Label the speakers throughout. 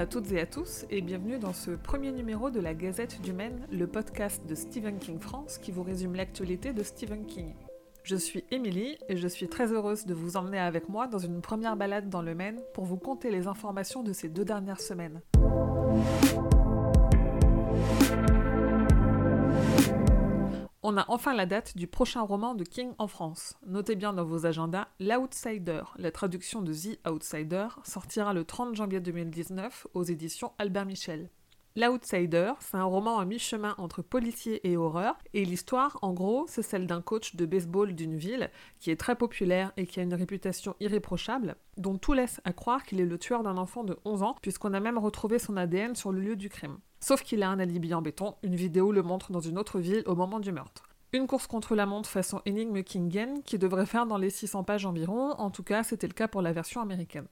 Speaker 1: À toutes et à tous et bienvenue dans ce premier numéro de la Gazette du Maine, le podcast de Stephen King France qui vous résume l'actualité de Stephen King. Je suis Émilie et je suis très heureuse de vous emmener avec moi dans une première balade dans le Maine pour vous conter les informations de ces deux dernières semaines. On a enfin la date du prochain roman de King en France. Notez bien dans vos agendas L'Outsider, la traduction de The Outsider, sortira le 30 janvier 2019 aux éditions Albert Michel. L'Outsider, c'est un roman à mi-chemin entre policier et horreur, et l'histoire, en gros, c'est celle d'un coach de baseball d'une ville qui est très populaire et qui a une réputation irréprochable, dont tout laisse à croire qu'il est le tueur d'un enfant de 11 ans, puisqu'on a même retrouvé son ADN sur le lieu du crime. Sauf qu'il a un alibi en béton, une vidéo le montre dans une autre ville au moment du meurtre. Une course contre la montre façon énigme Kingen qui devrait faire dans les 600 pages environ, en tout cas c'était le cas pour la version américaine.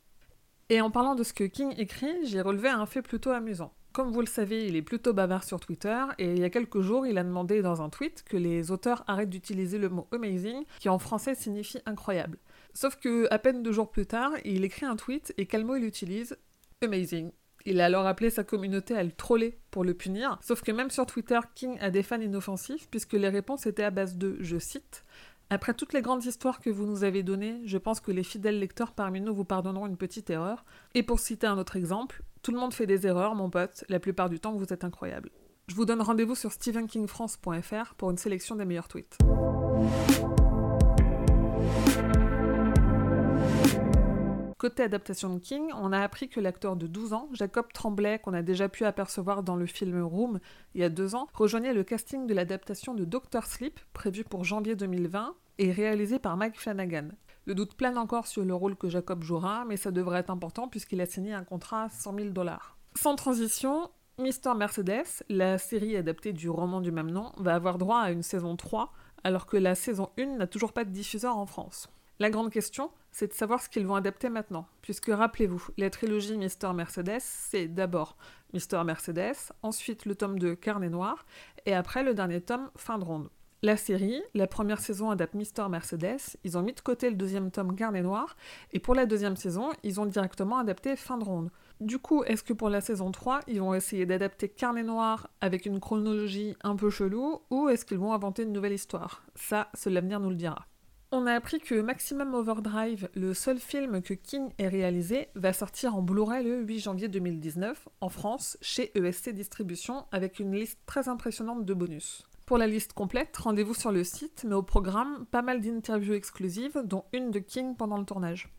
Speaker 1: Et en parlant de ce que King écrit, j'ai relevé un fait plutôt amusant. Comme vous le savez, il est plutôt bavard sur Twitter, et il y a quelques jours, il a demandé dans un tweet que les auteurs arrêtent d'utiliser le mot amazing, qui en français signifie incroyable. Sauf que, à peine deux jours plus tard, il écrit un tweet, et quel mot il utilise Amazing. Il a alors appelé sa communauté à le troller pour le punir, sauf que même sur Twitter, King a des fans inoffensifs, puisque les réponses étaient à base de, je cite, après toutes les grandes histoires que vous nous avez données, je pense que les fidèles lecteurs parmi nous vous pardonneront une petite erreur. Et pour citer un autre exemple, tout le monde fait des erreurs, mon pote, la plupart du temps vous êtes incroyable. Je vous donne rendez-vous sur stephenkingfrance.fr pour une sélection des meilleurs tweets. Côté adaptation de King, on a appris que l'acteur de 12 ans, Jacob Tremblay, qu'on a déjà pu apercevoir dans le film Room il y a deux ans, rejoignait le casting de l'adaptation de Doctor Sleep, prévu pour janvier 2020, et réalisé par Mike Flanagan. Le doute plane encore sur le rôle que Jacob jouera, mais ça devrait être important puisqu'il a signé un contrat à 100 000 dollars. Sans transition, Mister Mercedes, la série adaptée du roman du même nom, va avoir droit à une saison 3, alors que la saison 1 n'a toujours pas de diffuseur en France. La grande question, c'est de savoir ce qu'ils vont adapter maintenant. Puisque rappelez-vous, la trilogie Mister Mercedes, c'est d'abord Mister Mercedes, ensuite le tome de Carnet Noir, et après le dernier tome, Fin de ronde. La série, la première saison adapte Mister Mercedes, ils ont mis de côté le deuxième tome Carnet Noir, et pour la deuxième saison, ils ont directement adapté Fin de ronde. Du coup, est-ce que pour la saison 3, ils vont essayer d'adapter Carnet Noir avec une chronologie un peu chelou, ou est-ce qu'ils vont inventer une nouvelle histoire? Ça, seul l'avenir nous le dira. On a appris que Maximum Overdrive, le seul film que King ait réalisé, va sortir en Blu-ray le 8 janvier 2019 en France chez ESC Distribution avec une liste très impressionnante de bonus. Pour la liste complète, rendez-vous sur le site, mais au programme, pas mal d'interviews exclusives, dont une de King pendant le tournage.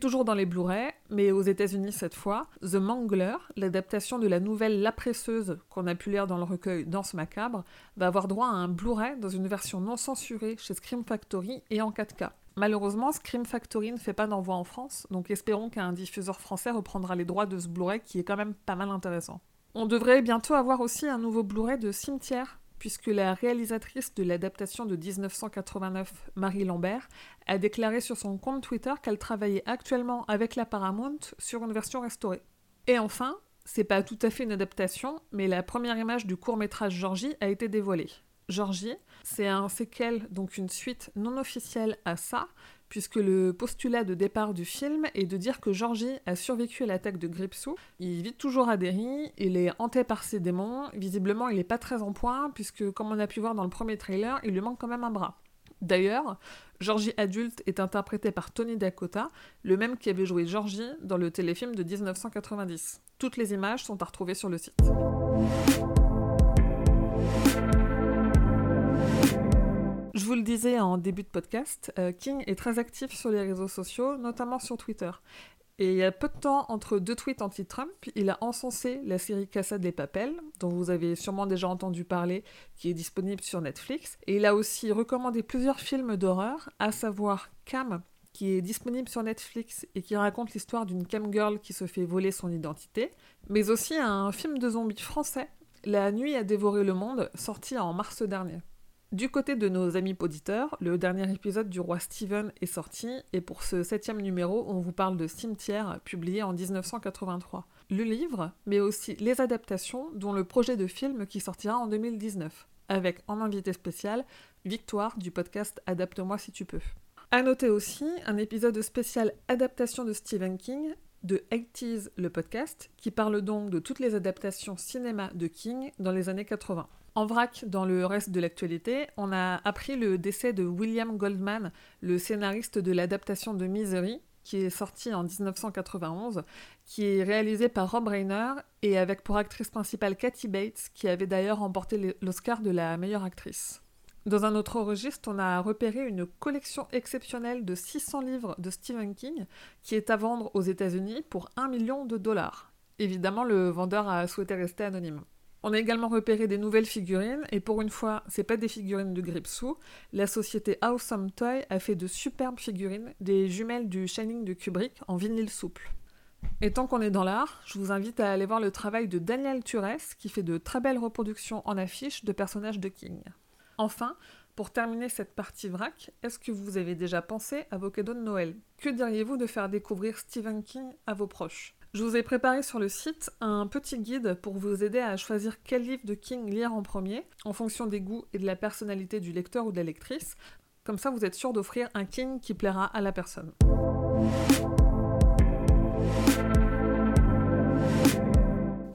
Speaker 1: Toujours dans les Blu-ray, mais aux États-Unis cette fois, The Mangler, l'adaptation de la nouvelle La Presseuse qu'on a pu lire dans le recueil Danse macabre, va avoir droit à un Blu-ray dans une version non censurée chez Scream Factory et en 4K. Malheureusement, Scream Factory ne fait pas d'envoi en France, donc espérons qu'un diffuseur français reprendra les droits de ce Blu-ray qui est quand même pas mal intéressant. On devrait bientôt avoir aussi un nouveau Blu-ray de Cimetière, puisque la réalisatrice de l'adaptation de 1989, Marie Lambert, a déclaré sur son compte Twitter qu'elle travaillait actuellement avec la Paramount sur une version restaurée. Et enfin, c'est pas tout à fait une adaptation, mais la première image du court-métrage Georgie a été dévoilée. Georgie, c'est un séquel, donc une suite non officielle à ça, puisque le postulat de départ du film est de dire que Georgie a survécu à l'attaque de Gripsou. Il vit toujours à Derry, il est hanté par ses démons, visiblement il n'est pas très en point, puisque comme on a pu voir dans le premier trailer, il lui manque quand même un bras. D'ailleurs, Georgie adulte est interprété par Tony Dakota, le même qui avait joué Georgie dans le téléfilm de 1990. Toutes les images sont à retrouver sur le site. Je vous le disais en début de podcast, euh, King est très actif sur les réseaux sociaux, notamment sur Twitter. Et il y a peu de temps, entre deux tweets anti-Trump, il a encensé la série Casa des Papel, dont vous avez sûrement déjà entendu parler, qui est disponible sur Netflix. Et il a aussi recommandé plusieurs films d'horreur, à savoir Cam, qui est disponible sur Netflix et qui raconte l'histoire d'une cam girl qui se fait voler son identité, mais aussi un film de zombies français, La nuit a dévoré le monde, sorti en mars dernier. Du côté de nos amis auditeurs, le dernier épisode du roi Steven est sorti et pour ce septième numéro, on vous parle de Cimetière, publié en 1983. Le livre, mais aussi les adaptations, dont le projet de film qui sortira en 2019, avec en invité spécial Victoire du podcast Adapte-moi si tu peux. À noter aussi un épisode spécial adaptation de Stephen King de 80s le podcast, qui parle donc de toutes les adaptations cinéma de King dans les années 80. En vrac, dans le reste de l'actualité, on a appris le décès de William Goldman, le scénariste de l'adaptation de Misery, qui est sorti en 1991, qui est réalisé par Rob Reiner et avec pour actrice principale Kathy Bates, qui avait d'ailleurs remporté l'Oscar de la meilleure actrice. Dans un autre registre, on a repéré une collection exceptionnelle de 600 livres de Stephen King qui est à vendre aux États-Unis pour 1 million de dollars. Évidemment, le vendeur a souhaité rester anonyme. On a également repéré des nouvelles figurines, et pour une fois, c'est pas des figurines de Gripsou. La société Awesome Toy a fait de superbes figurines, des jumelles du Shining de Kubrick en vinyle souple. Et tant qu'on est dans l'art, je vous invite à aller voir le travail de Daniel Turès, qui fait de très belles reproductions en affiches de personnages de King. Enfin, pour terminer cette partie vrac, est-ce que vous avez déjà pensé à vos cadeaux de Noël? Que diriez-vous de faire découvrir Stephen King à vos proches? Je vous ai préparé sur le site un petit guide pour vous aider à choisir quel livre de King lire en premier, en fonction des goûts et de la personnalité du lecteur ou de la lectrice. Comme ça, vous êtes sûr d'offrir un King qui plaira à la personne.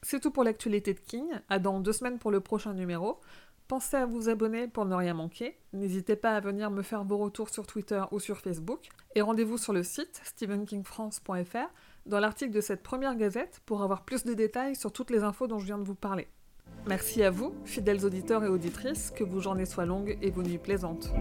Speaker 1: C'est tout pour l'actualité de King. À dans deux semaines pour le prochain numéro. Pensez à vous abonner pour ne rien manquer. N'hésitez pas à venir me faire vos retours sur Twitter ou sur Facebook. Et rendez-vous sur le site stephenkingfrance.fr dans l'article de cette première gazette pour avoir plus de détails sur toutes les infos dont je viens de vous parler. Merci à vous, fidèles auditeurs et auditrices, que vos journées soient longues et vos nuits plaisantes.